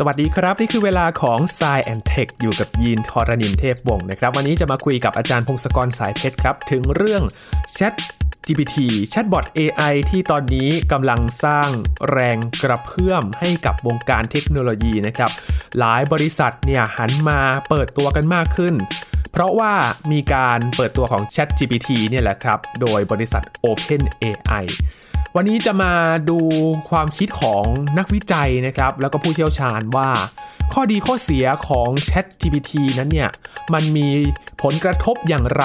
สวัสดีครับ นี่คือเวลาของ s ซแอนเทคอยู่กับยีนทอรานินเทพวงศ์นะครับ วันนี้จะมาคุยกับอาจารย์พงศกรสายเพชรครับ ถึงเรื่อง Chat GPT chatbot AI ที่ตอนนี้กำลังสร้างแรงกระเพื่อมให้กับวงการเทคโนโลยีนะครับ หลายบริษัทเนี่ยหันมาเปิดตัวกันมากขึ้น เพราะว่ามีการเปิดตัวของ Chat GPT เนี่ยแหละครับ โดยบริษัท Open AI วันนี้จะมาดูความคิดของนักวิจัยนะครับ แล้วก็ผู้เชี่ยวชาญว่า ข้อดีข้อเสียของ Chat GPT นั้นเนี่ย มันมีผลกระทบอย่างไร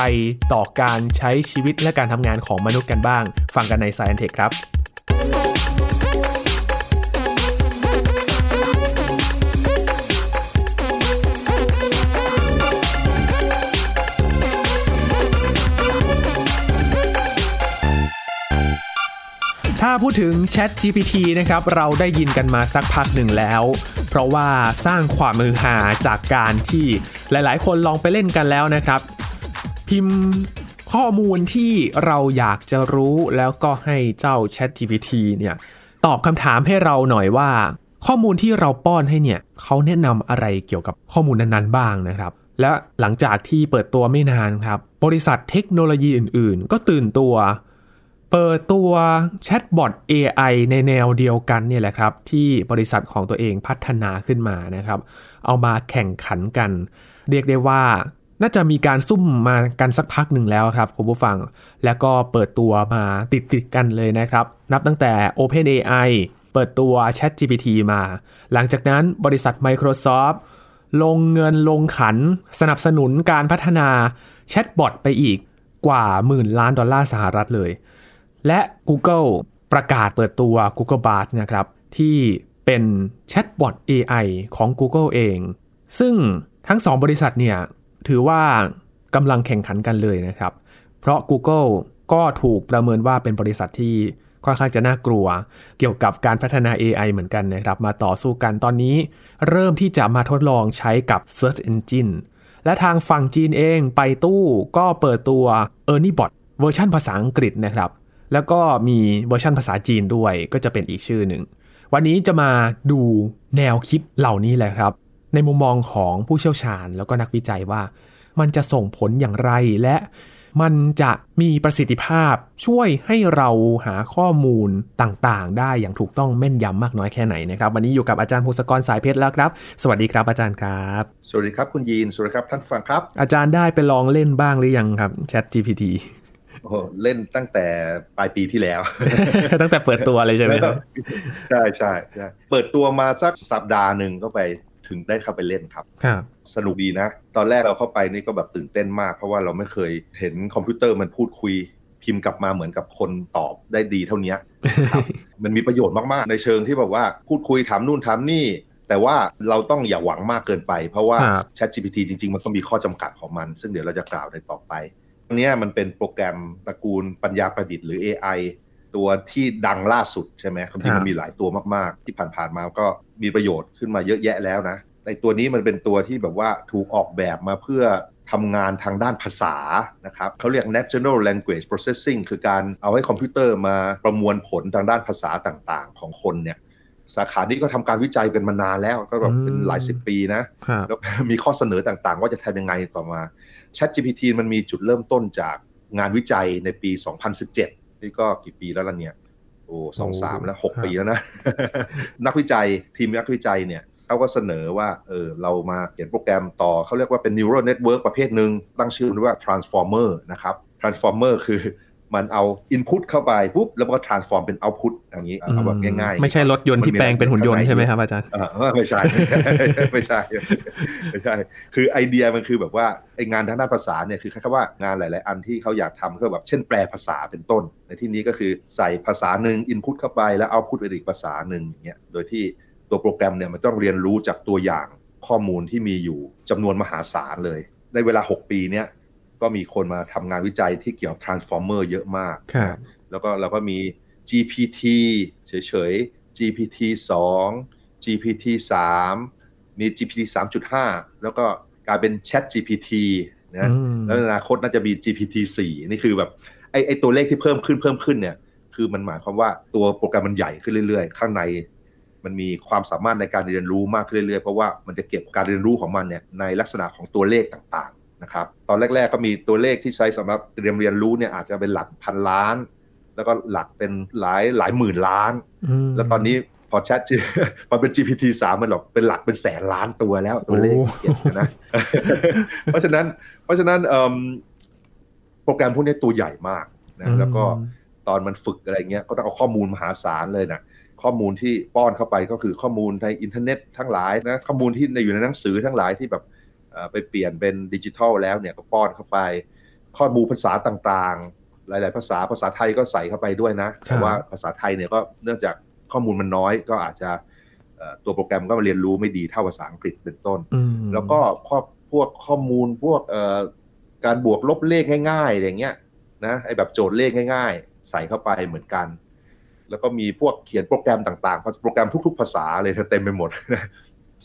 ต่อการใช้ชีวิตและการทำงานของมนุษย์กันบ้าง ฟังกันใน Science Tech ครับ ถ้าพูดถึง Chat GPT นะครับเราได้ยินกันมาสักพักหนึ่งแล้ว เพราะว่าสร้างความมือหาจากการที่หลายๆ คนลองไปเล่นกันแล้วนะครับ พิมพ์ข้อมูลที่เราอยากจะรู้แล้วก็ให้เจ้า Chat GPT เนี่ยตอบคำถามให้เราหน่อยว่า ข้อมูลที่เราป้อนให้เนี่ยเขาแนะนำอะไรเกี่ยวกับข้อมูลนั้นๆบ้างนะครับและหลังจากที่เปิดตัวไม่นานครับ บริษัทเทคโนโลยีอื่นๆ ก็ตื่นตัว เปิดตัวแชทบอท AI ในแนวเดียวกันเนี่ยแหละครับ ที่บริษัทของตัวเองพัฒนาขึ้นมานะครับ เอามาแข่งขันกัน เรียกได้ว่าน่าจะมีการซุ่มมากันสักพักหนึ่งแล้วครับคุณผู้ฟัง แล้วก็เปิดตัวมาติดติดๆกันเลยนะครับ นับตั้งแต่ OpenAI เปิดตัว ChatGPT มา หลังจากนั้นบริษัท Microsoft ลงเงินลงขันสนับสนุนการพัฒนา chatbot ไปอีกกว่าหมื่นล้านดอลลาร์สหรัฐเลย และ Google ประกาศเปิดตัว Google Bard นะครับ ที่เป็น chatbot AI ของ Google เอง ซึ่งทั้งสองบริษัทเนี่ย ถือว่ากำลังแข่งขันกันเลยนะครับ เพราะ Google ก็ถูกประเมินว่าเป็นบริษัทที่ค่อนข้างจะน่ากลัว เกี่ยวกับการพัฒนา AI เหมือนกันนะครับ มาต่อสู้กันตอนนี้ เริ่มที่จะมาทดลองใช้กับ Search Engine และทางฝั่งจีนเองไป่ตู้ก็เปิดตัว e r n i e Bot เวอร์ชันภาษาอังกฤษนะครับ แล้วก็มีเวอร์ชันภาษาจีนด้วยก็จะเป็นอีกชื่อหนึ่ง วันนี้จะมาดูแนวคิดเหล่านี้แหละครับ ในมุมมองของผู้เชี่ยวชาญแล้วก็นักวิจัยว่า มันจะส่งผลอย่างไรและมันจะมีประสิทธิภาพช่วยให้เราหาข้อมูลต่างๆ ได้อย่างถูกต้องแม่นยำมากน้อยแค่ไหนนะครับ วันนี้อยู่กับอาจารย์พงศกรสายเพชรแล้วครับ สวัสดีครับอาจารย์ครับ สวัสดีครับคุณยีนสวัสดีครับท่านผู้ฟังครับ อาจารย์ได้ไปลองเล่นบ้างหรือยังครับ Chat GPT โอ้โหเล่นตั้งแต่ปลายปีที่แล้ว ตั้งแต่เปิดตัวเลยใช่ไหมครับใช่ใช่ใช่เปิดตัวมาสักสัปดาห์หนึ่งก็ไปถึงได้เข้าไปเล่นครับครับ สนุกดีนะ ตอนแรกเราเข้าไปนี่ก็แบบตื่นเต้นมาก เพราะว่าเราไม่เคยเห็นคอมพิวเตอร์มันพูดคุยพิมพ์กลับมาเหมือนกับคนตอบได้ดีเท่านี้ครับมันมีประโยชน์มากๆ ในเชิงที่แบบว่าพูดคุยถามนู่นถามนี่ แต่ว่าเราต้องอย่าหวังมากเกินไป เพราะว่าครับ ChatGPT จริง ๆ มันก็มีข้อจำกัดของมัน ซึ่งเดี๋ยวเราจะกล่าวในต่อไปอั นเนี้ยมันเป็นโปรแกรมตระกูลปัญญาประดิษฐ์หรือ AI ตัวที่ดังล่าสุดใช่ไหมความจริงมันมีหลายตัวมากๆ ที่ผ่านๆมาก็มีประโยชน์ขึ้นมาเยอะแยะแล้วนะไอตัวนี้มันเป็นตัวที่แบบว่าถูกออกแบบมาเพื่อทำงานทางด้านภาษานะครับเขาเรียก natural language processing คือการเอาให้คอมพิวเตอร์มาประมวลผลทางด้านภาษาต่างๆ ของคนเนี่ยสาขานี้ก็ทำการวิจัยกันมานานแล้วก็แบบเป็นหลายสิบปีนะครับแล้วมีข้อเสนอต่างๆ ว่าจะทำยังไงต่อมา ChatGPT มันมีจุดเริ่มต้นจากงานวิจัยในปี 2017 นี่ก็กี่ปีแล้วล่ะเนี่ย โอ้สองสามแล้วหกครับปีแล้วนะ นักวิจัยทีมนักวิจัยเนี่ยเขาก็เสนอว่า เออ เรามาเขียนโปรแกรมต่อ เขาเรียกว่าเป็น neural network ประเภทหนึ่งตั้งชื่อมันว่า transformer นะครับ transformer คือ มันเอา input เข้าไปปุ๊บแล้วมันก็ transform เป็น output อย่างนี้เอาแบบง่ายๆ ไม่ใช่รถยนต์ที่แปลงเป็นหุ่นยนต์ใช่ไหมครับอาจารย์อ่าไม่ใช่ไม่ใช่ไม่ใช่ คือไอเดียมันคือแบบว่าไองานทางด้านภาษาเนี่ยคือคล้ายๆว่างานหลาย ๆ อันที่เขาอยากทำก็แบบเช่นแปลภาษาเป็นต้น ในที่นี้ก็คือใส่ภาษาหนึ่งอินพุตเข้าไปแล้วเอาพุตไปอีกภาษาหนึ่งอย่างเงี้ยโดยที่ตัวโปรแกรมเนี่ยมันต้องเรียนรู้จากตัวอย่างข้อมูลที่มีอยู่จำนวนมหาศาลเลยในเวลา 6 ปีเนี้ย ก็มีคนมาทำงานวิจัยที่เกี่ยวกับ transformer เยอะมากครับแล้วก็เราก็มี GPT เฉยๆ GPT 2 GPT 3 มี GPT 3.5 แล้วก็กลายเป็น Chat GPT นะอืมแล้วในอนาคตน่าจะมี GPT 4 นี่คือแบบไอ้ไอ้ตัวเลขที่เพิ่มขึ้นเพิ่มขึ้นเนี่ย คือมันหมายความว่าตัวโปรแกรมมันใหญ่ขึ้นเรื่อยๆ ข้างในมันมีความสามารถในการเรียนรู้มากขึ้นเรื่อยๆ เพราะว่ามันจะเก็บการเรียนรู้ของมันเนี่ยในลักษณะของตัวเลขต่างๆ นะครับตอนแรก ๆ ก็มีตัวเลขที่ใช้สำหรับเตรียมเรียนรู้เนี่ยอาจจะเป็นหลักพันล้าน แล้วก็หลักเป็นหลายหลายหมื่นล้าน แล้วตอนนี้พอแชทพอเป็น GPT 3มันหรอกเป็นหลักเป็นแสนล้านตัวแล้วตัวเลขเก็บนะเพราะฉะนั้นเพราะฉะนั้นโปรแกรมพวกนี้ตัวใหญ่มากนะแล้วก็ตอนมันฝึกอะไรเงี้ยก็ต้องเอาข้อมูลมหาศาลเลยนะข้อมูลที่ป้อนเข้าไปก็คือข้อมูลในอินเทอร์เน็ตทั้งหลายนะข้อมูลที่ในอยู่ในหนังสือทั้งหลายที่แบบ ไปเปลี่ยนเป็นดิจิทัลแล้วเนี่ยก็ป้อนเข้าไป ข้อมูลภาษาต่างๆ หลาย ๆ ภาษาภาษาไทยก็ใส่เข้าไปด้วยนะแต่ว่าภาษาไทยเนี่ยก็เนื่องจากข้อมูลมันน้อยก็อาจจะตัวโปรแกรมก็มาเรียนรู้ไม่ดีเท่าภาษาอังกฤษเป็นต้น แล้วก็พวกพวกข้อมูลพวกการบวกลบเลขง่ายๆอย่างเงี้ยนะไอ้แบบโจทย์เลขง่าย ๆ ใส่เข้าไปเหมือนกัน แล้วก็มีพวกเขียนโปรแกรมต่างๆ โปรแกรมทุก ๆ ภาษาเลยเต็มไปหมด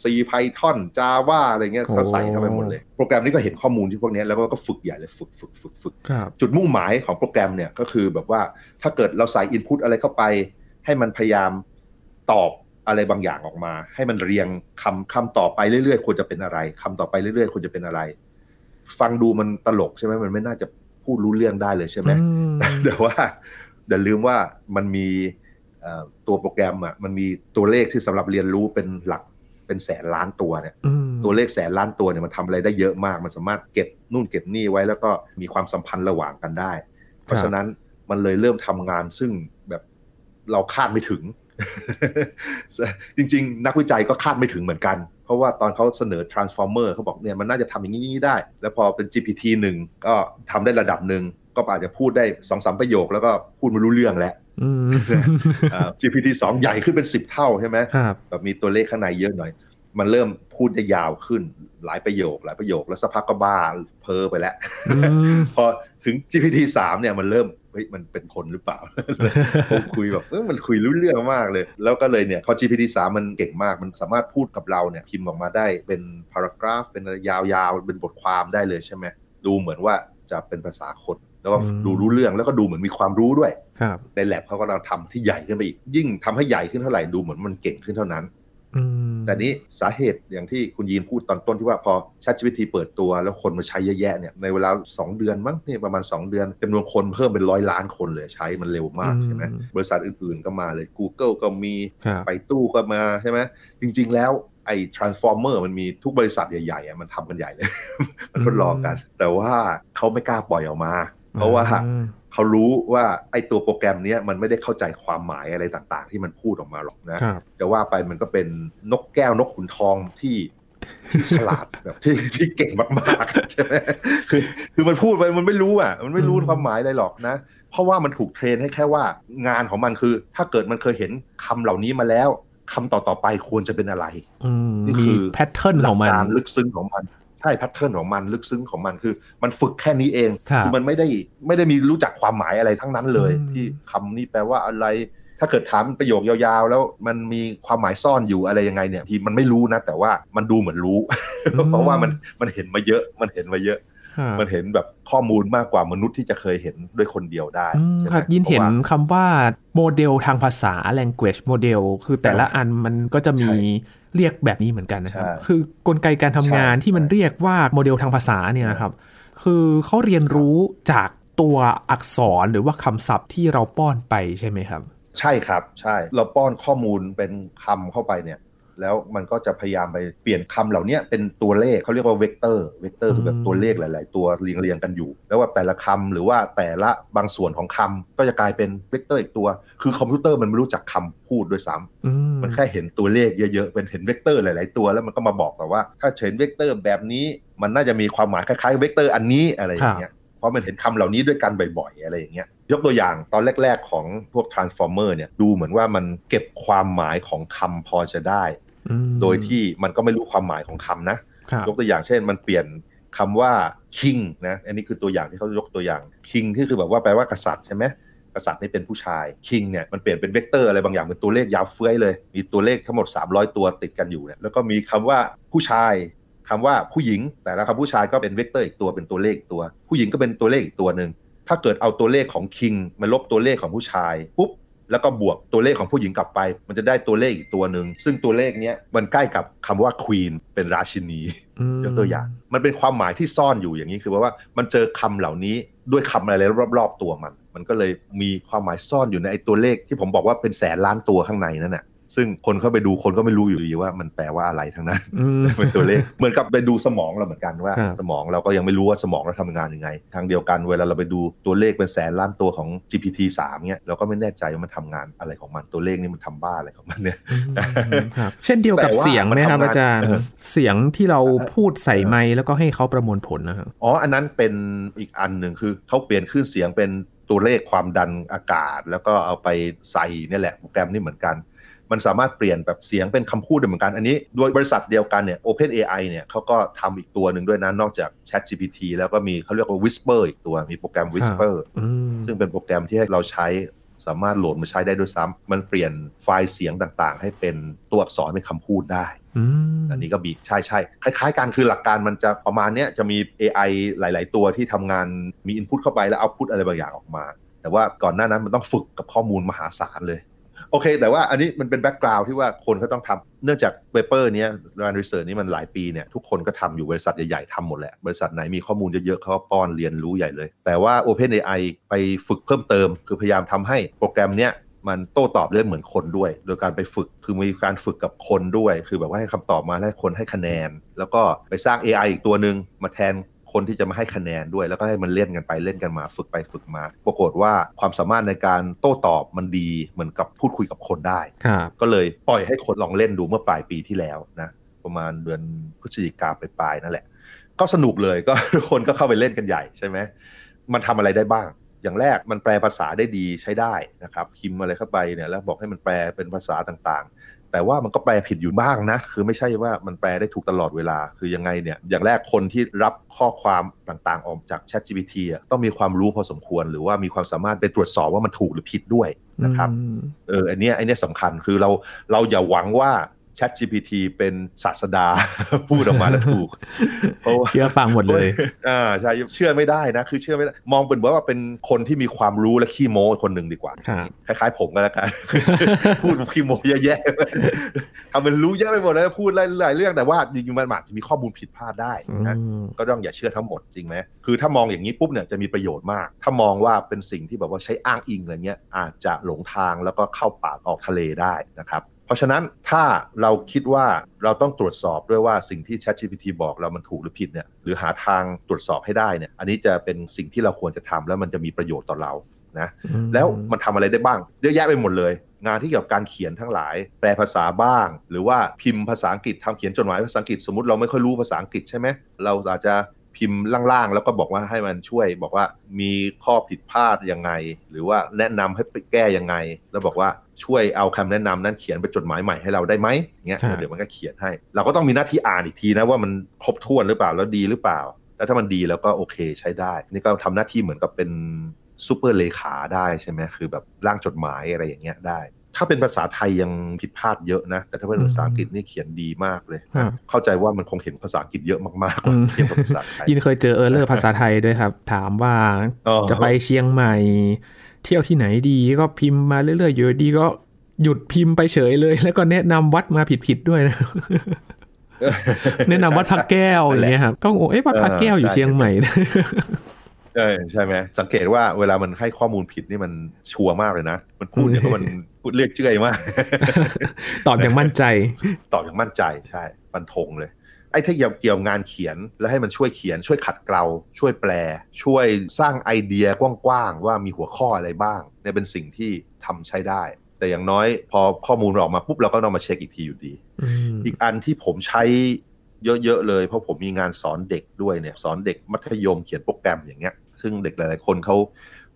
C Python Java อะไรเงี้ยเขาใส่เข้าไปหมดเลย โปรแกรมนี้ก็เห็นข้อมูลที่พวกนี้แล้วก็ฝึกใหญ่เลยฝึกฝึกฝึกฝึกจุดมุ่งหมายของโปรแกรมเนี่ยก็คือแบบว่าถ้าเกิดเราใส่อินพุตอะไรเข้าไป ให้มันพยายามตอบอะไรบางอย่างออกมา ให้มันเรียงคำคำต่อไปเรื่อยๆควรจะเป็นอะไรคำต่อไปเรื่อยๆควรจะเป็นอะไร ฟังดูมันตลกใช่ไหมมันไม่น่าจะพูดรู้เรื่องได้เลยใช่ไหมแต่ว่าอย่าลืมว่ามันมีตัวโปรแกรมอะมันมีตัวเลขที่สำหรับเรียนรู้เป็นหลัก เป็นแสนล้านตัวเนี่ยตัวเลขแสนล้านตัวเนี่ยมันทำอะไรได้เยอะมาก มันสามารถเก็บนู่นเก็บนี่ไว้แล้วก็มีความสัมพันธ์ระหว่างกันได้ เพราะฉะนั้นมันเลยเริ่มทำงานซึ่งแบบเราคาดไม่ถึง จริง ๆ นักวิจัยก็คาดไม่ถึงเหมือนกัน เพราะว่าตอนเขาเสนอ transformer เขาบอกเนี่ยมันน่าจะทำอย่างนี้ได้ แล้วพอเป็น GPT หนึ่งก็ทำได้ระดับหนึ่ง ก็อาจจะพูดได้สองสามประโยคแล้วก็พูดไม่รู้เรื่องแล้ว GPT สองใหญ่ขึ้นเป็นสิบเท่าใช่ไหมแบบมีตัวเลขข้างในเยอะหน่อย มันเริ่มพูดได้ยาวขึ้นหลายประโยคหลายประโยคแล้วสักพักก็บ้าเพ้อไปแล้ว พอถึง GPT สามเนี่ยมันเริ่มเฮ้ยมันเป็นคนหรือเปล่าผมคุยแบบเออมันคุยรู้เรื่องมากเลย แล้วก็เลยเนี่ยพอ GPT 3มันเก่งมาก มันสามารถพูดกับเราเนี่ยพิมพ์ออกมาได้เป็นพารากราฟ เป็นยาวๆ เป็นบทความได้เลยใช่ไหม ดูเหมือนว่าจะเป็นภาษาคน แล้วก็ดูรู้เรื่องแล้วก็ดูเหมือนมีความรู้ด้วยในแลบเขาก็เราทำที่ใหญ่ขึ้นไปอีก ยิ่งทำให้ใหญ่ขึ้นเท่าไหร่ดูเหมือนมันเก่งขึ้นเท่านั้นแต่นี้สาเหตุอย่างที่คุณยีนพูดตอนต้นที่ว่าพอ ChatGPT เปิดตัวแล้วคนมาใช้เยอะแยะเนี่ยในเวลา 2 เดือนมั้งนี่ประมาณ 2 เดือนจำนวนคนเพิ่มเป็นร้อยล้านคนเลยใช้มันเร็วมากใช่ไหมบริษัทอื่นๆก็มาเลย Google ก็มีไปตู้ก็มาใช่ไหมจริง ๆ แล้วไอ้ transformer มันมีทุกบริษัทใหญ่ๆมันทำกันใหญ่เลย มันทดลองกัน แต่ว่าเขาไม่กล้าปล่อยออกมา เพราะว่าเขารู้ว่าไอ้ตัวโปรแกรมนี้มันไม่ได้เข้าใจความหมายอะไรต่าง ๆ ที่มันพูดออกมาหรอกนะแต่ว่าไปมันก็เป็นนกแก้วนกขุนทองที่ฉลาดแบบที่ที่เก่งมากๆใช่ไหมคือคือมันพูดไปมันไม่รู้อะ มันไม่รู้ความหมายอะไรหรอกนะ เพราะว่ามันถูก train ให้แค่ว่างานของมันคือ ถ้าเกิดมันเคยเห็นคำเหล่านี้มาแล้วคำต่อต่อไปควรจะเป็นอะไรนี่คือ pattern ของมันลึกซึ้งของมันใช่ pattern ของมันลึกซึ้งของมันคือ มันฝึกแค่นี้เองคือมันไม่ได้ไม่ได้มีรู้จักความหมายอะไรทั้งนั้นเลย ที่คำนี้แปลว่าอะไร ถ้าเกิดถามประโยคยาวๆ แล้วมันมีความหมายซ่อนอยู่อะไรยังไงเนี่ยทีมันไม่รู้นะ แต่ว่ามันดูเหมือนรู้ เพราะว่ามันมันเห็นมาเยอะมันเห็นมาเยอะมันเห็นแบบข้อมูลมากกว่ามนุษย์ที่จะเคยเห็นด้วยคนเดียวได้ครับยินเห็นคำว่าโมเดลทางภาษา language model คือแต่ละอันมันก็จะมี เรียกแบบนี้เหมือนกันนะครับ คือกลไกการทำงานที่มันเรียกว่าโมเดลทางภาษาเนี่ยนะครับ คือเขาเรียนรู้จากตัวอักษรหรือว่าคำศัพท์ที่เราป้อนไปใช่ไหมครับ ใช่ครับ ใช่เราป้อนข้อมูลเป็นคำเข้าไปเนี่ย แล้วมันก็จะพยายามไปเปลี่ยนคำเหล่านี้เป็นตัวเลขเขาเรียกว่าเวกเตอร์เวกเตอร์คือแบบตัวเลขหลาย ๆ ตัวเรียงเรียงกันอยู่ แล้วว่าแต่ละคำหรือว่าแต่ละบางส่วนของคำก็จะกลายเป็นเวกเตอร์อีกตัว คือคอมพิวเตอร์มันไม่รู้จักคำพูดด้วยซ้ำมันแค่เห็นตัวเลขเยอะ ๆ เป็นเห็นเวกเตอร์หลาย ๆ ตัวแล้วมันก็มาบอกแต่ว่า ถ้าเห็นเวกเตอร์แบบนี้มันน่าจะมีความหมายคล้ายๆเวกเตอร์อันนี้อะไรอย่างเงี้ยเพราะมันเห็นคำเหล่านี้ด้วยกันบ่อย ๆ อะไรอย่างเงี้ยยกตัวอย่างตอนแรก ๆ ของพวก transformer เนี่ยดูเหมือนว่ามันเก็บความหมายของคำพอจะได้ โดยที่มันก็ไม่รู้ความหมายของคำนะยกตัวอย่างเช่น มันเปลี่ยนคำว่า king นะอันนี้คือตัวอย่างที่เขายกตัวอย่าง king ที่คือแบบว่าแปลว่ากษัตริย์ใช่ไหมกษัตริย์นี่เป็นผู้ชาย king เนี่ยมันเปลี่ยนเป็นเวกเตอร์อะไรบางอย่างเป็นตัวเลขยาวเฟื้อยเลย มีตัวเลขทั้งหมด 300 ตัวติดกันอยู่เนี่ยแล้วก็มีคำว่าผู้ชายคำว่าผู้หญิง แต่ละคำผู้ชายก็เป็นเวกเตอร์อีกตัวเป็นตัวเลขตัว ผู้หญิงก็เป็นตัวเลขอีกตัวหนึ่งถ้าเกิดเอาตัวเลขของ king มาลบตัวเลขของผู้ชายปุ๊บ แล้วก็บวกตัวเลขของผู้หญิงกลับไป มันจะได้ตัวเลขอีกตัวหนึ่งซึ่งตัวเลขเนี้ยมันใกล้กับคำว่า queen เป็นราชินีอืมยกตัวอย่าง มันเป็นความหมายที่ซ่อนอยู่อย่างนี้คือว่ามันเจอคำเหล่านี้ด้วยคำอะไรรอบๆตัวมัน มันก็เลยมีความหมายซ่อนอยู่ในไอ้ตัวเลขที่ผมบอกว่าเป็นแสนล้านตัวข้างในนั่นแหละ ซึ่งคนเข้าไปดูคนก็ไม่รู้อยู่ดีว่ามันแปลว่าอะไรทั้งนั้นอืมเป็นตัวเลขเหมือนกับไปดูสมองเราเหมือนกันว่าครับสมองเราก็ยังไม่รู้ว่าสมองเราทำงานยังไง ทางเดียวกันเวลาเราไปดูตัวเลขเป็นแสนล้านตัวของ GPT 3เนี่ยเราก็ไม่แน่ใจว่ามันทำงานอะไรของมันตัวเลขนี่มันทำบ้าอะไรของมันเนี่ยอืมครับเช่นเดียวกับแต่ว่าเสียงไหมครับมันทำงานอาจารย์เออเสียงที่เราพูดใส่ไมค์แล้วก็ให้เขาประมวลผลนะครับอ๋ออันนั้นเป็นอีกอันหนึ่งคือเขาเปลี่ยนคลื่นเสียงเป็นตัวเลขความดันอากาศ แล้วก็เอาไปใส่เนี่ยแหละโปรแกรมนี่เหมือนกัน มันสามารถเปลี่ยนแบบเสียงเป็นคำพูดได้เหมือนกันอันนี้ด้วยบริษัทเดียวกันเนี่ย OpenAI เนี่ยเขาก็ทำอีกตัวหนึ่งด้วยนะนอกจาก ChatGPT แล้วก็มีเขาเรียกว่า Whisper อีกตัวมีโปรแกรม Whisper อืมซึ่งเป็นโปรแกรมที่ให้เราใช้สามารถโหลดมาใช้ได้ด้วยซ้ำมันเปลี่ยนไฟล์เสียงต่างๆ ให้เป็นตัวอักษรเป็นคำพูดได้อืมอันนี้ก็บีใช่ใช่คล้ายๆกันคือหลักการมันจะประมาณเนี้ยจะมี AI หลาย ๆ ตัวที่ทำงานมี Input เข้าไปแล้ว output อะไรบางอย่างออกมา แต่ว่าก่อนหน้านั้นมันต้องฝึกกับข้อมูลมหาศาลเลย โอเค แต่ว่าอันนี้มันเป็น background ที่ว่าคนเขาต้องทำเนื่องจาก paper นี้งาน research นี้มันหลายปีเนี่ยทุกคนก็ทำอยู่บริษัทใหญ่ๆทำหมดแหละ บริษัทไหนมีข้อมูลเยอะๆเขาป้อนเรียนรู้ใหญ่เลย แต่ว่า OpenAI ไปฝึกเพิ่มเติม คือพยายามทำให้โปรแกรมเนี้ยมันโต้ตอบได้เหมือนคนด้วย โดยการไปฝึกคือมีการฝึกกับคนด้วย คือแบบว่าให้คำตอบมาให้คนให้คะแนน แล้วก็ไปสร้าง AI อีกตัวหนึ่งมาแทน คนที่จะมาให้คะแนนด้วย แล้วก็ให้มันเล่นกันไปเล่นกันมาฝึกไปฝึกมา ปรากฏว่าความสามารถในการโต้ตอบมันดีเหมือนกับพูดคุยกับคนได้ครับก็เลยปล่อยให้คนลองเล่นดูเมื่อปลายปีที่แล้วนะประมาณเดือนพฤศจิกาไปปลายๆนั่นแหละ ก็สนุกเลยก็คนก็เข้าไปเล่นกันใหญ่ใช่ไหมมันทำอะไรได้บ้างอย่างแรกมันแปลภาษาได้ดีใช้ได้นะครับพิมพ์อะไรเข้าไปเนี่ยแล้วบอกให้มันแปลเป็นภาษาต่างๆ แต่ว่ามันก็แปลผิดอยู่บ้างนะ คือไม่ใช่ว่ามันแปลได้ถูกตลอดเวลา คือยังไงเนี่ย อย่างแรกคนที่รับข้อความต่างๆ ออกจาก ChatGPT อะต้องมีความรู้พอสมควร หรือว่ามีความสามารถไปตรวจสอบว่ามันถูกหรือผิดด้วยนะครับอืมเออ อันเนี้ยไอันเนี้ยสำคัญ คือเราเราอย่าหวังว่า Chat GPT เป็นศาสดา พูดออกมาแล้วถูกเพราะว่าเชื่อฟังหมดเลยอ่าใช่เชื่อไม่ได้นะ คือเชื่อไม่ได้ มองเป็นว่าเป็นคนที่มีความรู้และขี้โม้คนหนึ่งดีกว่าครับคล้ายๆผมก็แล้วกัน พูดขี้โม้เยอะแยะทำเป็นรู้เยอะไปหมดเลยพูดหลายๆเรื่องแต่ว่าจริงๆมันอาจจะมีข้อมูลผิดพลาดได้นะอืมก็ต้องอย่าเชื่อทั้งหมดจริงไหมคือถ้ามองอย่างนี้ปุ๊บเนี่ยจะมีประโยชน์มาก ถ้ามองว่าเป็นสิ่งที่แบบว่าใช้อ้างอิงอะไรเงี้ยอาจจะหลงทางแล้วก็เข้าป่าออกทะเลได้นะครับ เพราะฉะนั้นถ้าเราคิดว่าเราต้องตรวจสอบด้วยว่าสิ่งที่ ChatGPT บอกเรามันถูกหรือผิดเนี่ยหรือหาทางตรวจสอบให้ได้เนี่ยอันนี้จะเป็นสิ่งที่เราควรจะทำแล้วมันจะมีประโยชน์ต่อเรานะอืมแล้วมันทำอะไรได้บ้างเยอะแยะไปหมดเลย งานที่เกี่ยวกับการเขียนทั้งหลาย แปลภาษาบ้าง หรือว่าพิมพ์ภาษาอังกฤษทำเขียนจดหมายภาษาอังกฤษสมมติเราไม่ค่อยรู้ภาษาอังกฤษใช่ไหมเราอาจจะ พิมพ์ล่างๆ แล้วก็บอกว่าให้มันช่วยบอกว่ามีข้อผิดพลาดยังไง หรือว่าแนะนำให้ไปแก้ยังไง แล้วบอกว่าช่วยเอาคำแนะนำนั้นเขียนเป็นจดหมายใหม่ให้เราได้ไหมเงี้ยครับเดี๋ยวมันก็เขียนให้ เราก็ต้องมีหน้าที่อ่านอีกทีนะว่ามันครบถ้วนหรือเปล่าแล้วดีหรือเปล่า แล้วถ้ามันดีแล้วก็โอเคใช้ได้ นี่ก็ทำหน้าที่เหมือนกับเป็นซูเปอร์เลขาได้ใช่ไหมคือแบบร่างจดหมายอะไรอย่างเงี้ยได้ ถ้าเป็นภาษาไทยยังผิดพลาดเยอะนะ แต่ถ้าเป็นภาษาอังกฤษนี่เขียนดีมากเลยครับเข้าใจว่ามันคงเห็นภาษาอังกฤษเยอะมากๆกว่าอืมเทียบกับภาษาไทยยินเคยเจอเออร์เลอร์ภาษาไทยด้วยครับ ถามว่าอ๋อจะไปเชียงใหม่ เที่ยวที่ไหนดีก็พิมพ์มาเรื่อยๆอยู่ดีก็หยุดพิมพ์ไปเฉยเลย แล้วก็แนะนำวัดมาผิดๆด้วยนะแนะนำวัดพระแก้วอย่างเงี้ยครับก็งงเอ๊ะวัดพระแก้วอยู่เชียงใหม่ ใช่ใช่ไหมสังเกตว่าเวลามันให้ข้อมูลผิดนี่มันชัวร์มากเลยนะ มันพูดเนี่ยเพราะมันพูดเรียกเจื่อยมาก ตอบอย่างมั่นใจ ตอบอย่างมั่นใจใช่ฟันธงเลยไอ้ถ้าเกี่ยวเกี่ยวงานเขียนแล้วให้มันช่วยเขียน ช่วยขัดเกลา ช่วยแปล ช่วยสร้างไอเดียกว้างๆว่ามีหัวข้ออะไรบ้างเนี่ยเป็นสิ่งที่ทำใช้ได้ แต่อย่างน้อยพอข้อมูลออกมาปุ๊บเราก็ต้องมาเช็คอีกทีอยู่ดีอืมอีกอันที่ผมใช้เยอะๆเลย เพราะผมมีงานสอนเด็กด้วยเนี่ยสอนเด็กมัธยมเขียนโปรแกรมอย่างเงี้ย ซึ่งเด็กหลาย ๆ คนเขา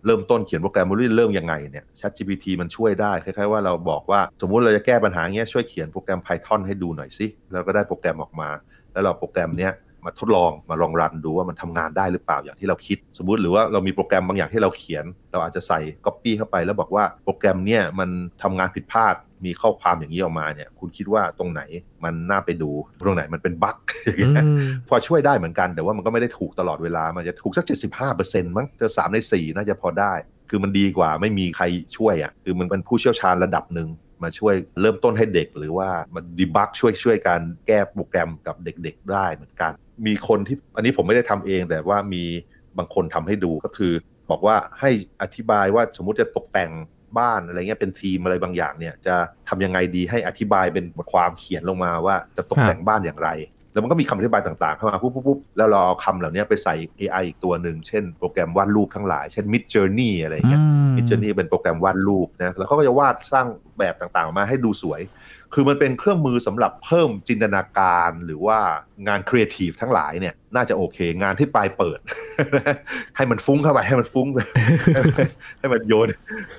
เริ่มต้นเขียนโปรแกรมมาเริ่มยังไงเนี่ย ChatGPT มันช่วยได้คล้ายๆว่าเราบอกว่าสมมุติเราจะแก้ปัญหาเงี้ยช่วยเขียนโปรแกรม Python ให้ดูหน่อยสิแล้วก็ได้โปรแกรมออกมา แล้วเราโปรแกรมเนี้ย มาทดลองมาลองรันดูว่ามันทำงานได้หรือเปล่าอย่างที่เราคิด สมมุติหรือว่าเรามีโปรแกรมบางอย่างที่เราเขียน เราอาจจะใส่ Copy เข้าไปแล้วบอกว่าโปรแกรมเนี่ยมันทำงานผิดพลาดมีข้อความอย่างนี้ออกมาเนี่ย คุณคิดว่าตรงไหนมันน่าไปดู ตรงไหนมันเป็นบั๊กอย่างเงี้ยพอช่วยได้เหมือนกัน แต่ว่ามันก็ไม่ได้ถูกตลอดเวลา มันจะถูกสัก 75%มั้งจะสามในสี่น่าจะพอได้ คือมันดีกว่าไม่มีใครช่วยอะคือมันเป็นผู้เชี่ยวชาญระดับหนึ่ง มาช่วยเริ่มต้นให้เด็ก หรือว่ามันดีบักช่วยช่วยการแก้โปรแกรมกับเด็กๆ ได้เหมือนกัน มีคนที่อันนี้ผมไม่ได้ทำเอง แต่ว่ามีบางคนทำให้ดูก็คือ บอกว่าให้อธิบายว่าสมมุติจะตกแต่งบ้านอะไรเงี้ยเป็นทีมอะไรบางอย่างเนี่ยจะทำยังไงดีให้อธิบายเป็นบทความเขียนลงมาว่าจะตกแต่งบ้านอย่างไร แล้วมันก็มีคำอธิบายต่างๆเข้ามาปุ๊บปุ๊บแล้วเราเอาคำเหล่านี้ไปใส่ AI อีกตัวหนึ่ง เช่นโปรแกรมวาดรูปทั้งหลาย เช่น Mid Journey อะไรเงี้ย Mid Journey เป็นโปรแกรมวาดรูปนะ แล้วเขาก็จะวาดสร้างแบบต่างๆ มาให้ดูสวย คือมันเป็นเครื่องมือสำหรับเพิ่มจินตนาการหรือว่างานครีเอทีฟทั้งหลายเนี่ย น่าจะโอเค งานที่ปลายเปิด ให้มันฟุ้งเข้าไปให้มันฟุ้ง ให้มันโยน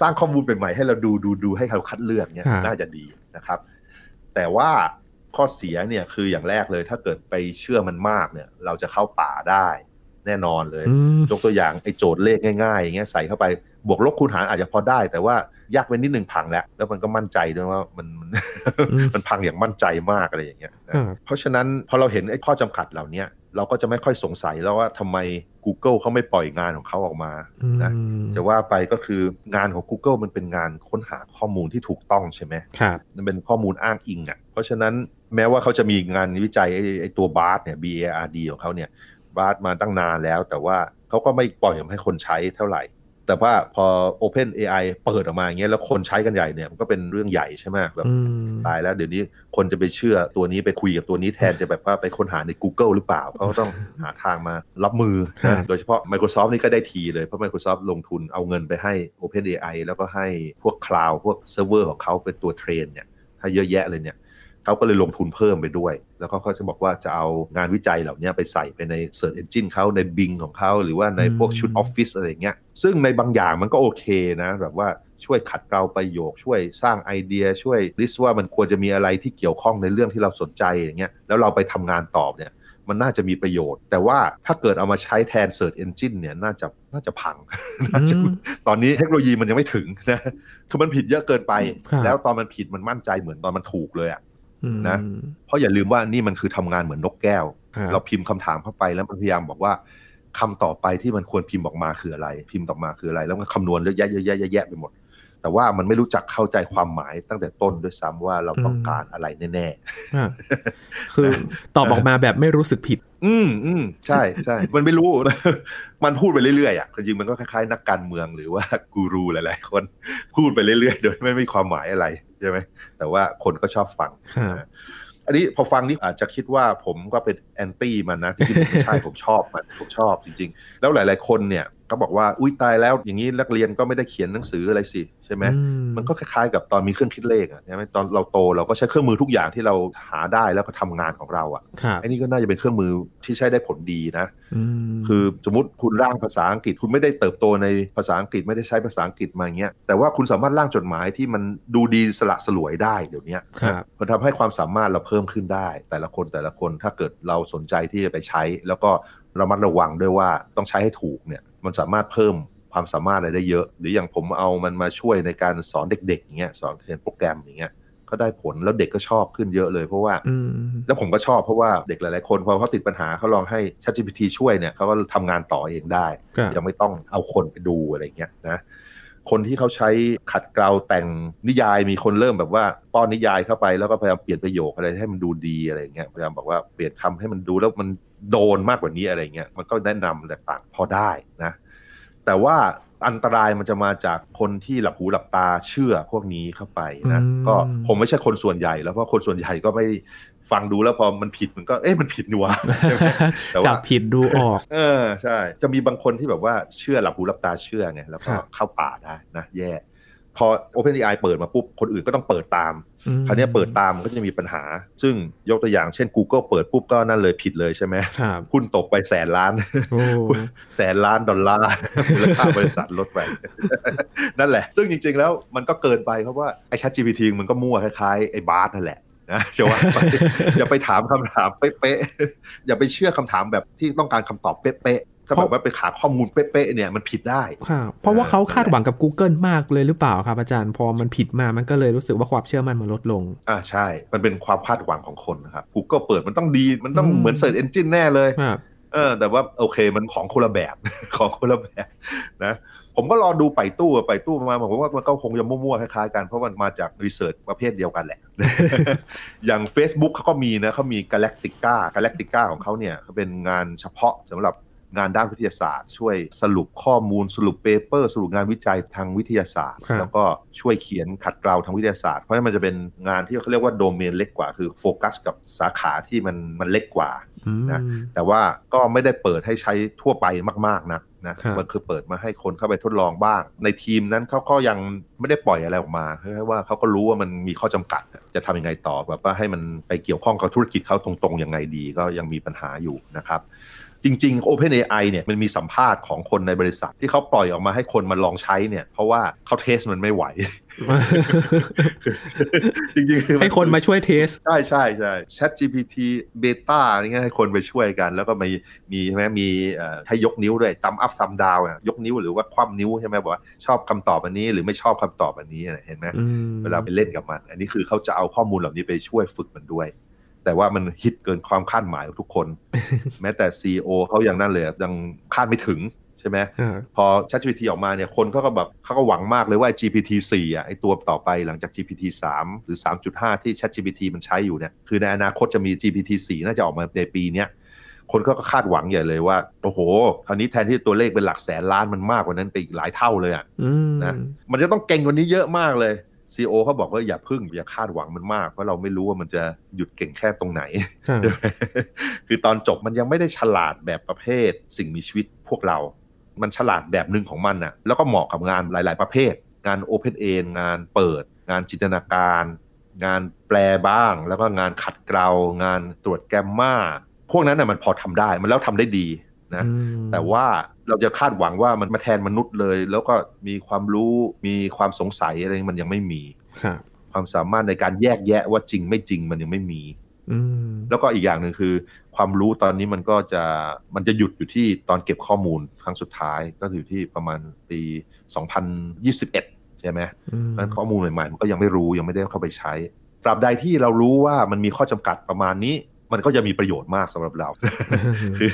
สร้างข้อมูลเป็นใหม่ให้เราดูดูดูให้เราคัดเลือกเนี่ยน่าจะดีนะครับ แต่ว่า ข้อเสียเนี่ยคืออย่างแรกเลย ถ้าเกิดไปเชื่อมันมากเนี่ย เราจะเข้าป่าได้แน่นอนเลยยกตัวอย่างไอ้โจทย์เลขง่ายๆอย่างเงี้ยใส่เข้าไปบวกลบคูณหารอาจจะพอได้ แต่ว่ายากไปนิดนึงพังแล้ว แล้วมันก็มั่นใจด้วยว่ามันมันพังอย่างมั่นใจมากอะไรอย่างเงี้ยเพราะฉะนั้นพอเราเห็นไอ้ข้อจำกัดเหล่านี้ เราก็จะไม่ค่อยสงสัยแล้วว่าทำไม Google เขาไม่ปล่อยงานของเขาออกมานะจะว่าไปก็คืองานของ Google มันเป็นงานค้นหาข้อมูลที่ถูกต้องใช่ไหมครับมันเป็นข้อมูลอ้างอิงอะเพราะฉะนั้นแม้ว่าเขาจะมีงานวิจัยไอ้ตัว BARD เนี่ย B A R D ของเขาเนี่ย BARD มาตั้งนานแล้ว แต่ว่าเขาก็ไม่ปล่อยให้คนใช้เท่าไหร่ แต่ว่าพอ Open AI เปิดออกมาอย่างเงี้ยแล้วคนใช้กันใหญ่เนี่ยมันก็เป็นเรื่องใหญ่ใช่ไหมแบบตายแล้วเดี๋ยวนี้คนจะไปเชื่อตัวนี้ไปคุยกับตัวนี้แทนจะแบบว่าไปค้นหาใน Google หรือเปล่าเขาต้องหาทางมารับมือนะโดยเฉพาะ Microsoft นี่ก็ได้ทีเลย เพราะ Microsoft ลงทุนเอาเงินไปให้ Open AI แล้วก็ให้พวก cloud พวกเซิร์ฟเวอร์ของเขาเป็นตัว train เนี่ยถ้าเยอะแยะเลยเนี่ย เขาก็เลยลงทุนเพิ่มไปด้วย แล้วเขาก็จะบอกว่าจะเอางานวิจัยเหล่านี้ไปใส่ไปใน Search Engine เขาใน Bing ของเขา หรือว่าในพวกชุด Office อะไรเงี้ย ซึ่งในบางอย่างมันก็โอเคนะ แบบว่าช่วยขัดเกลาประโยค ช่วยสร้างไอเดียช่วยลิสต์ว่ามันควรจะมีอะไรที่เกี่ยวข้องในเรื่องที่เราสนใจอย่างเงี้ยแล้วเราไปทำงานตอบเนี่ยมันน่าจะมีประโยชน์ แต่ว่าถ้าเกิดเอามาใช้แทน Search Engine เนี่ยน่าจะน่าจะพังน่าจะตอนนี้เทคโนโลยีมันยังไม่ถึงนะคือมันผิดเยอะเกินไป แล้วตอนมันผิดมันมั่นใจเหมือนตอนมันถูกเลยอะ นะเพราะอย่าลืมว่านี่มันคือทำงานเหมือนนกแก้ว เราพิมพ์คำถามเข้าไปแล้วมันพยายามบอกว่าคำต่อไปที่มันควรพิมพ์ออกมาคืออะไร พิมพ์ออกมาคืออะไร แล้วมันคำนวณเยอะแยะเยอะแยะเยอะแยะไปหมด แต่ว่ามันไม่รู้จักเข้าใจความหมายตั้งแต่ต้นด้วยซ้ำว่าเราต้องการอะไรแน่ๆคือตอบออกมาแบบไม่รู้สึกผิด อืมอืมใช่ใช่มันไม่รู้ มันพูดไปเรื่อยๆอะจริงมันก็คล้ายๆนักการเมืองหรือว่ากูรูหลายๆคนพูดไปเรื่อยๆ โดยไม่มีความหมายอะไรใช่ไหมแต่ว่าคนก็ชอบฟังอันนี้พอฟังนี่อาจจะคิดว่าผมก็เป็นแอนตี้มันนะที่จริงไม่ใช่ผมชอบมันผมชอบจริง ๆ แล้วหลาย ๆคนเนี่ย ก็บอกว่าอุ้ยตายแล้วอย่างนี้นักเรียนก็ไม่ได้เขียนหนังสืออะไรสิใช่ไหมมันก็คล้ายๆกับตอนมีเครื่องคิดเลขอะใช่ไหมตอนเราโตเราก็ใช้เครื่องมือทุกอย่างที่เราหาได้แล้วก็ทำงานของเราอะ่ะไอ้นี่ก็น่าจะเป็นเครื่องมือที่ใช้ได้ผลดีนะคือสมมติคุณร่างภาษาอังกฤษคุณไม่ได้เติบโตในภาษาอังกฤษไม่ได้ใช้ภาษาอังกฤษมาเงี้ยแต่ว่าคุณสามารถร่างจดหมายที่มันดูดีสละสลวยได้เดี๋ยวนี้มันทำให้ความสามารถเราเพิ่มขึ้นได้ แต่ละคนแต่ละคนถ้าเกิดเราสนใจที่จะไปใช้ แล้วก็เรามัดระวังด้วยว่าต้องใช้ให้ถูกเนี่ย มันสามารถเพิ่มความสามารถอะไรได้เยอะ หรืออย่างผมเอามันมาช่วยในการสอนเด็กๆอย่างเงี้ยสอนเรียนโปรแกรมอย่างเงี้ยก็ได้ผลแล้วเด็กก็ชอบขึ้นเยอะเลยเพราะว่าแล้วผมก็ชอบเพราะว่าเด็กหลายๆคนพอเขาติดปัญหาเขาลองให้ ChatGPT ช่วยเนี่ยเขาก็ทำงานต่อเองได้ ยังไม่ต้องเอาคนไปดูอะไรเงี้ยนะคนที่เขาใช้ขัดเกลาแต่งนิยายมีคนเริ่มแบบว่าป้อนนิยายเข้าไปแล้วก็พยายามเปลี่ยนประโยคอะไรให้มันดูดีอะไรเงี้ยพยายามบอกว่าเปลี่ยนคำให้มันดูแล้วมัน โดนมากกว่านี้อะไรเงี้ยมันก็แนะนำต่างๆพอได้นะแต่ว่าอันตรายมันจะมาจากคนที่หลับหูหลับตาเชื่อพวกนี้เข้าไปนะก็ผมไม่ใช่คนส่วนใหญ่ แล้วเพราะคนส่วนใหญ่ก็ไม่ฟังดูแล้วพอมันผิดมันก็เอ๊ะมันผิดนัวใช่ไหมจับผิดดูออก เออใช่ จะมีบางคนที่แบบว่าเชื่อหลับหูหลับตาเชื่อไงแล้วก็เข้าป่าได้นะแย่ พอ OpenAI เปิดมาปุ๊บ คนอื่นก็ต้องเปิดตาม คราวนี้เปิดตามก็จะมีปัญหา ซึ่งยกตัวอย่างเช่น Google เปิดปุ๊บก็นั่นเลยผิดเลยใช่ไหมหุ้นตกไปแสนล้าน แสนล้านดอลลาร์มูลค่าบริษัทลดไป นั่นแหละ ซึ่งจริง ๆ แล้วมันก็เกินไปเพราะว่า ไอ้ ChatGPT มันก็มั่วคล้ายๆ ไอ้บาร์นั่นแหละนะจะว่าไปอย่าไปถามคำถามเป๊ะๆอย่าไปเชื่อคำถามแบบที่ต้องการคำตอบเป๊ะๆ ถ้าแบบว่าไปหาข้อมูลเป๊ะๆเนี่ยมันผิดได้ครับเพราะว่าเขาคาดหวังกับ Google มากเลยหรือเปล่าครับอาจารย์พอมันผิดมามันก็เลยรู้สึกว่าความเชื่อมั่นมันลดลงอ่าใช่ มันเป็นความคาดหวังของคนนะครับ Google เปิดมันต้องดีมันต้องอืมเหมือน Search Engine แน่เลยครับเออแต่ว่าโอเคมันของคนละแบบของคนละแบบนะผมก็รอดูไปตู้อะไปตู้มาผมว่ามันก็คงจะมั่วๆคล้ายๆกันเพราะมันมาจาก research ประเภทเดียวกันแหละ อย่าง Facebook เขาก็มีนะเขามี Galactica Galactica ของเขาเนี่ยเขาเป็นงานเฉพาะสำหรับ งานด้านวิทยาศาสตร์ ช่วยสรุปข้อมูลสรุป paper สรุปงานวิจัยทางวิทยาศาสตร์ครับแล้วก็ช่วยเขียนขัดเกลาทางวิทยาศาสตร์ เพราะฉะนั้นมันจะเป็นงานที่เขาเรียกว่าโดเมนเล็กกว่า คือโฟกัสกับสาขาที่มันมันเล็กกว่าอืมนะแต่ว่าก็ไม่ได้เปิดให้ใช้ทั่วไปมากๆนะนะครับมันคือเปิดมาให้คนเข้าไปทดลองบ้าง ในทีมนั้นเขาก็ยังไม่ได้ปล่อยอะไรออกมาเพราะว่าเขาก็รู้ว่ามันมีข้อจำกัด จะทำยังไงต่อแบบว่าให้มันไปเกี่ยวข้องกับธุรกิจเขาตรงๆยังไงดีก็ยังมีปัญหาอยู่นะครับ จริง ๆ OpenAI เนี่ยมันมีสัมภาษณ์ของคนในบริษัทที่เขาปล่อยออกมาให้คนมาลองใช้เนี่ย เพราะว่าเขาเทสมันไม่ไหวจริงๆคือให้คนมาช่วยเทส ใช่ใช่ใช่ Chat GPT Beta อะไรเงี้ยให้คนไปช่วยกัน แล้วก็มีมีใช่ไหมมีเอ่อให้ยกนิ้วด้วยตำอัพตำดาวอะยกนิ้วหรือว่าคว่ำนิ้วใช่ไหมบอกว่าชอบคำตอบอันนี้หรือไม่ชอบคำตอบอันนี้เห็นไหมอืมเวลาไปเล่นกับมัน อันนี้คือเขาจะเอาข้อมูลเหล่านี้ไปช่วยฝึกมันด้วย แต่ว่ามันฮิตเกินความคาดหมายของทุกคน แม้แต่ CEO เขายังนั่นเลยยังคาดไม่ถึงใช่ไหมอ่าพอ ChatGPT ออกมาเนี่ยคนเขาก็แบบเขาก็หวังมากเลยว่า GPT 4อะไอตัวต่อไปหลังจาก GPT 3 หรือ 3.5 ที่ ChatGPT มันใช้อยู่เนี่ยคือในอนาคตจะมี GPT 4 น่าจะออกมาในปีเนี้ยคนก็คาดหวังใหญ่เลยว่า โอ้โห คราวนี้แทนที่ตัวเลขเป็นหลักแสนล้านมันมากกว่านั้นไปอีกหลายเท่าเลยอะอืมนะมันจะต้องเก่งกว่านี้เยอะมากเลย CEO เขาบอกว่าอย่าพึ่งอย่าคาดหวังมันมาก เพราะเราไม่รู้ว่ามันจะหยุดเก่งแค่ตรงไหนครับใช่ไหมคือตอนจบมันยังไม่ได้ฉลาดแบบประเภท สิ่งมีชีวิตพวกเรา มันฉลาดแบบหนึ่งของมันน่ะ แล้วก็เหมาะกับงานหลาย ๆ ประเภท งาน Open A งานเปิด งานจินตนาการ งานแปลบ้าง แล้วก็งานขัดเกลางานตรวจแกมมาพวกนั้นน่ะมันพอทำได้มันแล้วทำได้ดีนะอืมแต่ว่า เราจะคาดหวังว่ามันมาแทนมนุษย์เลย แล้วก็มีความรู้มีความสงสัยอะไรมันยังไม่มีครับความสามารถในการแยกแยะว่าจริงไม่จริงมันยังไม่มีอืมแล้วก็อีกอย่างหนึ่งคือ ความรู้ตอนนี้มันก็จะมันจะหยุดอยู่ที่ตอนเก็บข้อมูลครั้งสุดท้ายก็อยู่ที่ประมาณปี 2021 ใช่ไหมอืมนั้นข้อมูลใหม่ๆมันก็ยังไม่รู้ยังไม่ได้เข้าไปใช้ตราบใดที่เรารู้ว่ามันมีข้อจำกัดประมาณนี้ มันก็จะมีประโยชน์มากสำหรับเราคือ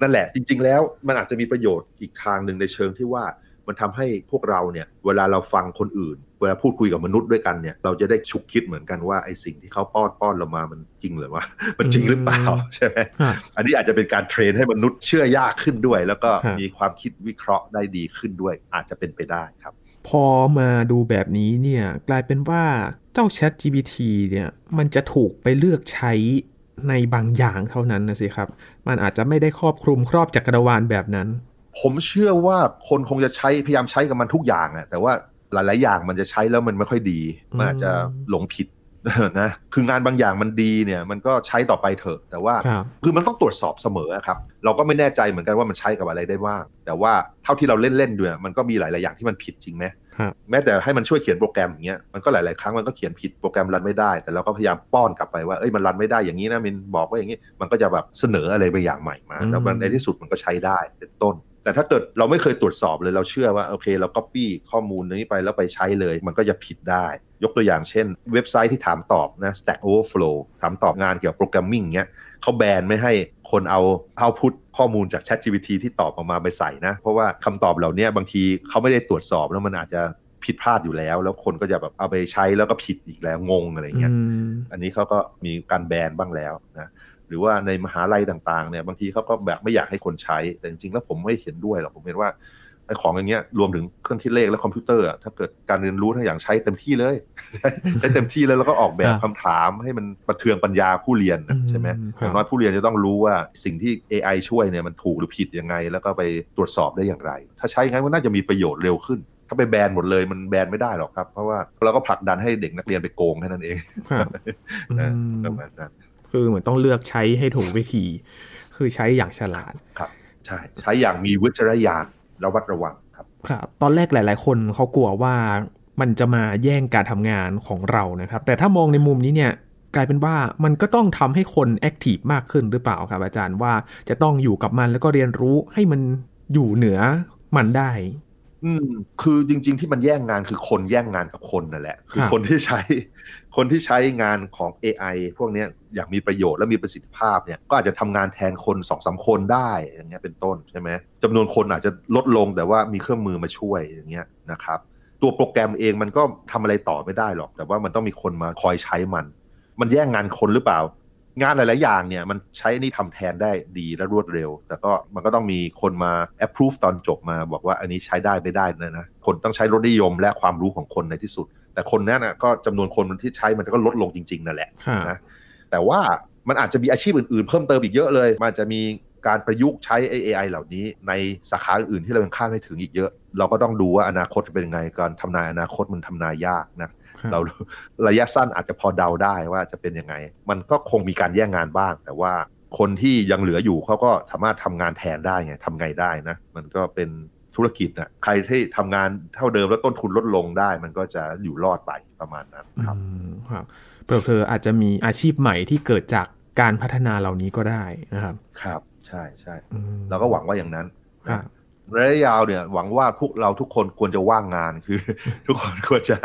นั่นแหละจริง ๆ แล้วมันอาจจะมีประโยชน์อีกทางหนึ่งในเชิงที่ว่ามันทำให้พวกเราเนี่ยเวลาเราฟังคนอื่น เวลาพูดคุยกับมนุษย์ด้วยกันเนี่ยเราจะได้ฉุกคิดเหมือนกันว่าไอ้สิ่งที่เขาป้อนป้อนเรามามันจริงหรือว่ามันจริงหรือเปล่าอืมใช่ไหมครับอันนี้อาจจะเป็นการเทรนให้มนุษย์เชื่อยากขึ้นด้วย แล้วก็ครับมีความคิดวิเคราะห์ได้ดีขึ้นด้วย อาจจะเป็นไปได้ครับ พอมาดูแบบนี้เนี่ยกลายเป็นว่าเจ้า Chat GPT เนี่ยมันจะถูกไปเลือกใช้ ในบางอย่างเท่านั้นนะสิครับ มันอาจจะไม่ได้ครอบคลุมครอบจักรวาลแบบนั้น ผมเชื่อว่าคนคงจะใช้พยายามใช้กับมันทุกอย่างอะแต่ว่าหลาย ๆ อย่างมันจะใช้แล้วมันไม่ค่อยดี มันอาจจะหลงผิด นะคืองานบางอย่างมันดีเนี่ยมันก็ใช้ต่อไปเถอะ แต่ว่าครับคือมันต้องตรวจสอบเสมอครับเราก็ไม่แน่ใจเหมือนกันว่ามันใช้กับอะไรได้บ้าง แต่ว่าเท่าที่เราเล่นๆด้วยมันก็มีหลาย ๆ อย่างที่มันผิดจริงไหมครับแม้แต่ให้มันช่วยเขียนโปรแกรมอย่างเงี้ยมันก็หลาย ๆ ครั้งมันก็เขียนผิดโปรแกรมรันไม่ได้ แต่เราก็พยายามป้อนกลับไปว่าเอ้ยมันรันไม่ได้อย่างนี้นะมินบอกว่าอย่างนี้มันก็จะแบบเสนออะไรบางอย่างใหม่มาอืมแล้วมันในที่สุดมันก็ใช้ได้เป็นต้น แต่ถ้าเกิดเราไม่เคยตรวจสอบเลยเราเชื่อว่าโอเค เราก็ปี้ข้อมูลนี้ไปแล้วไปใช้เลย มันก็จะผิดได้ ยกตัวอย่างเช่น เว็บไซต์ที่ถามตอบนะ Stack Overflow ถามตอบงานเกี่ยวกับโปรแกรมมิ่งเงี้ยเขาแบนไม่ให้คนเอาเอาพุทข้อมูลจาก ChatGPT ที่ตอบออกมาไปใส่นะ เพราะว่าคำตอบเหล่านี้บางทีเขาไม่ได้ตรวจสอบแล้วมันอาจจะผิดพลาดอยู่แล้ว แล้วคนก็จะแบบเอาไปใช้แล้วก็ผิดอีกแล้วงงอะไรเงี้ยอืมอันนี้เขาก็มีการแบนบ้างแล้วนะ หรือว่าในมหาลัยต่างๆเนี่ยบางทีเขาก็แบบไม่อยากให้คนใช้ แต่จริงๆแล้วผมไม่เห็นด้วยหรอกผมเห็นว่าไอ้ของอย่างเงี้ยรวมถึงเครื่องคิดเลขและคอมพิวเตอร์อะถ้าเกิดการเรียนรู้ถ้าอย่างใช้เต็มที่เลยใช้เต็มที่เลยแล้วก็ออกแบบครับคำถามให้มันประเทืองปัญญาผู้เรียนนะอืมใช่ไหมคอรับย่างน้อยผู้เรียนจะต้องรู้ว่าสิ่งที่ AI ช่วยเนี่ยมันถูกหรือผิดยังไง แล้วก็ไปตรวจสอบได้อย่างไร ถ้าใช้งั้นก็น่าจะมีประโยชน์เร็วขึ้น ถ้าไปแบนหมดเลยมันแบนไม่ได้หรอกครับ เพราะว่าเราก็ผลักดันให้เด็กนักเรียนไปโกงแค่นั้นเองครับนะอืมประมาณนั้น คือเหมือนต้องเลือกใช้ให้ถูกวิธี คือใช้อย่างฉลาดครับใช่ใช้อย่างมีวิจารณญาณระวัดระวังครับครับตอนแรกหลาย ๆ คนเขากลัวว่ามันจะมาแย่งการทำงานของเรานะครับ แต่ถ้ามองในมุมนี้เนี่ยกลายเป็นว่ามันก็ต้องทำให้คนแอคทีฟมากขึ้นหรือเปล่าครับอาจารย์ว่าจะต้องอยู่กับมันแล้วก็เรียนรู้ให้มันอยู่เหนือมันได้ อืม คือจริง ๆ ที่มันแย่งงานคือคนแย่งงานกับคนนั่นแหละ คือคนที่ใช้ คนที่ใช้งานของ AI พวกนี้อย่างมีประโยชน์และมีประสิทธิภาพเนี่ย ก็อาจจะทำงานแทนคนสองสาคนได้อย่างเงี้ยเป็นต้นใช่ไหมจำนวนคนอาจจะลดลงแต่ว่ามีเครื่องมือมาช่วยอย่างเงี้ยนะครับ ตัวโปรแกรมเองมันก็ทำอะไรต่อไม่ได้หรอก แต่ว่ามันต้องมีคนมาคอยใช้มัน มันแย่งงานคนหรือเปล่า งานหลาย ๆ อย่างเนี่ยมันใช้นี่ทำแทนได้ดีและรวดเร็ว แต่ก็มันก็ต้องมีคนมา approve ตอนจบมาบอกว่าอันนี้ใช้ได้ไม่ได้นะนะคนต้องใช้รสนิยมและความรู้ของคนในที่สุด แต่คนนั้นนะก็จำนวนคนที่ใช้มันก็ลดลงจริง ๆ นั่นแหละนะแต่ว่ามันอาจจะมีอาชีพอื่น ๆ เพิ่มเติมอีกเยอะเลย มันจะมีการประยุกต์ใช้ AI เหล่านี้ในสาขาอื่นๆที่เรายังคาดไม่ถึงอีกเยอะ เราก็ต้องดูว่าอนาคตจะเป็นยังไงการทำนายอนาคตมันทำนายยากนะ เราระยะสั้นอาจจะพอเดาได้ว่าจะเป็นยังไง มันก็คงมีการแย่งงานบ้าง แต่ว่าคนที่ยังเหลืออยู่เขาก็สามารถทำงานแทนได้ไงทำไงได้นะ มันก็เป็นธุรกิจนะใครที่ทำงานเท่าเดิมแล้วต้นทุนลดลงได้ มันก็จะอยู่รอดไปประมาณนั้นครับครับเผื่อเธออาจจะมีอาชีพใหม่ที่เกิดจากการพัฒนาเหล่านี้ก็ได้นะครับ ครับ ใช่ใช่เราก็หวังว่าอย่างนั้น ระยะยาวเนี่ยหวังว่าพวกเราทุกคนควรจะว่างงานคือ ทุกคนควรจะ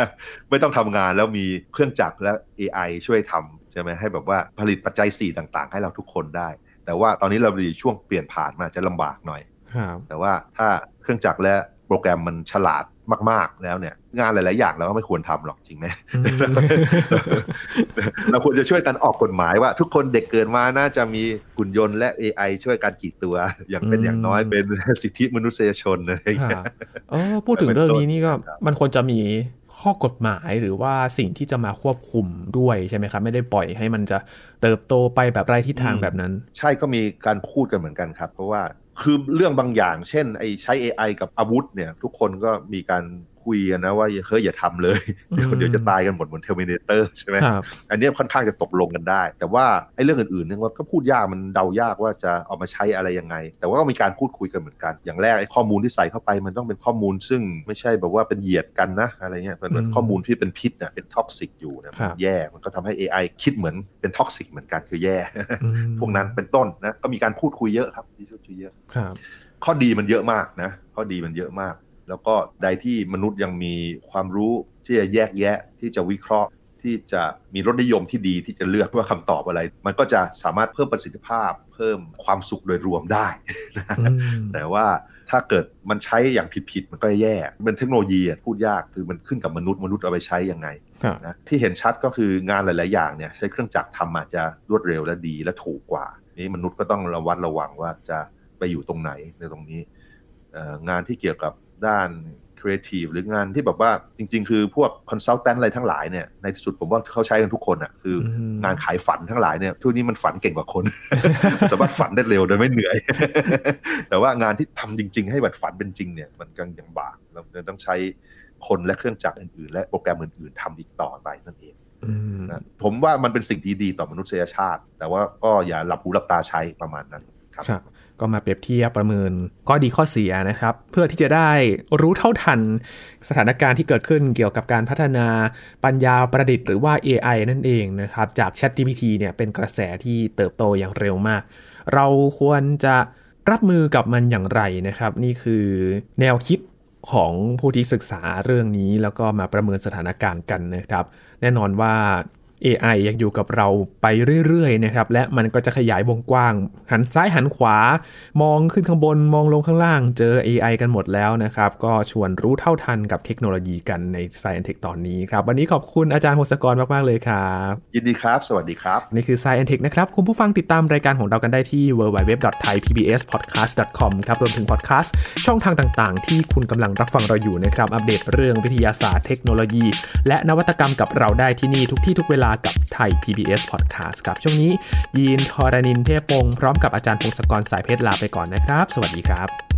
ไม่ต้องทำงานแล้วมีเครื่องจักรและ AI ช่วยทำใช่ไหมให้แบบว่าผลิตปัจจัย 4 ต่างๆ ให้เราทุกคนได้ แต่ว่าตอนนี้เราอยู่ช่วงเปลี่ยนผ่านมาจะลำบากหน่อยแต่ว่าถ้าเครื่องจักรและโปรแกรมมันฉลาด มาก ๆ แล้วเนี่ย งานหลาย ๆ อย่างเราก็ไม่ควรทำหรอกจริงไหมเราควรจะช่วยกันออกกฎหมายว่า ทุกคนเด็กเกิดมาน่าจะมีหุ่นยนต์และ AI ช่วยกันกี่ตัว อย่างเป็นอย่างน้อยเป็นสิทธิมนุษยชนอะไรอย่างเงี้ยพูดถึงเรื่องนี้นี่ก็มันควรจะมี ข้อกฎหมายหรือว่าสิ่งที่จะมาควบคุมด้วยใช่ไหมครับไม่ได้ปล่อยให้มันจะเติบโตไปแบบไร้ทิศทางแบบนั้น ใช่ก็มีการพูดกันเหมือนกันครับ เพราะว่าคือเรื่องบางอย่าง เช่นไอ้ใช้ AI กับอาวุธเนี่ย ทุกคนก็มีการ คุยกันนะว่าเฮ้ยอย่าทำเลยเดี๋ยวเดี๋ยวจะตายกันหมดเหมือน Terminator ใช่ไหมอันนี้ค่อนข้างจะตกลงกันได้ แต่ว่าไอ้เรื่องอื่นๆเนี่ยว่าก็พูดยากมันเดายากว่าจะเอามาใช้อะไรยังไง แต่ว่าก็มีการพูดคุยกันเหมือนกัน อย่างแรกไอ้ข้อมูลที่ใส่เข้าไปมันต้องเป็นข้อมูลซึ่งไม่ใช่แบบว่าเป็นเหยียดกันนะอะไรเงี้ยเป็นเหมือนข้อมูลที่เป็นพิษนะเป็น toxic อยู่นะแย่มันก็ทำให้ AI คิดเหมือนเป็น toxic เหมือนกันคือแย่พวกนั้นเป็นต้นนะก็มีการพูดคุยเยอะครับที่พูดคุยเยอะข้อดีมันเยอะมากนะข้อดีมันเยอะมาก แล้วก็ใดที่มนุษย์ยังมีความรู้ที่จะแยกแยะที่จะวิเคราะห์ ที่จะมีรสนิยมที่ดีที่จะเลือกว่าคำตอบอะไร มันก็จะสามารถเพิ่มประสิทธิภาพ เพิ่มความสุขโดยรวมได้แต่ว่าถ้าเกิดมันใช้อย่างผิดๆมันก็แย่ เป็นเทคโนโลยีพูดยากคือมันขึ้นกับมนุษย์มนุษย์เอาไปใช้ยังไงนะที่เห็นชัดก็คืองานหลาย ๆ อย่างเนี่ยใช้เครื่องจักรทำอาจจะรวดเร็วและดีและถูกกว่า นี้มนุษย์ก็ต้องระวัดระวังว่าจะไปอยู่ตรงไหนในตรงนี้งานที่เกี่ยวกับ ด้านครีเอทีฟหรืองานที่แบบว่าจริง ๆ คือพวกคอนซัลแทนอะไรทั้งหลายเนี่ยในที่สุดผมว่าเขาใช้กันทุกคนอะคืองานขายฝันทั้งหลายเนี่ยทุกนี้มันฝันเก่งกว่าคน สามารถฝันได้เร็วโดยไม่เหนื่อย แต่ว่างานที่ทำจริง ๆ ให้แบบฝันเป็นจริงเนี่ยมันก็ยังบากเราต้องใช้คนและเครื่องจักรอื่นๆ และโปรแกรมอื่น ๆทำอีกต่อไปนั่นเองนะผมว่ามันเป็นสิ่งที่ดีต่อมนุษยชาติ แต่ว่าก็อย่าหลับหูหลับตาใช้ประมาณนั้นครับ ก็มาเปรียบเทียบประเมินข้อดีข้อเสียนะครับ เพื่อที่จะได้รู้เท่าทันสถานการณ์ที่เกิดขึ้นเกี่ยวกับการพัฒนาปัญญาประดิษฐ์หรือว่า AI นั่นเองนะครับ จาก ChatGPT เนี่ยเป็นกระแสที่เติบโตอย่างเร็วมาก เราควรจะรับมือกับมันอย่างไรนะครับ นี่คือแนวคิดของผู้ที่ศึกษาเรื่องนี้แล้วก็มาประเมินสถานการณ์กันนะครับ แน่นอนว่า AI ยังอยู่กับเราไปเรื่อยๆนะครับและมันก็จะขยายวงกว้าง หันซ้ายหันขวา มองขึ้นข้างบนมองลงข้างล่าง เจอ AI กันหมดแล้วนะครับก็ชวนรู้เท่าทันกับเทคโนโลยีกันใน Science Tech ตอนนี้ครับวันนี้ขอบคุณอาจารย์โหสกรมากๆเลยครับยินดีครับ สวัสดีครับ นี่คือ Science Tech นะครับ คุณผู้ฟังติดตามรายการของเรากันได้ที่ www.thaipbspodcast.com ครับรวมถึงพอดแคสต์ช่องทางต่างๆ ที่คุณกำลังรับฟังเราอยู่นะครับอัปเดตเรื่องวิทยาศาสตร์เทคโนโลยี และนวัตกรรมกับเราได้ที่นี่ทุกที่ทุกเวลากับไทย PBS Podcast ครับ ช่วงนี้ยีนทอรานินเทพพงศ์พร้อมกับอาจารย์พงศกรสายเพชรลาไปก่อนนะครับ สวัสดีครับ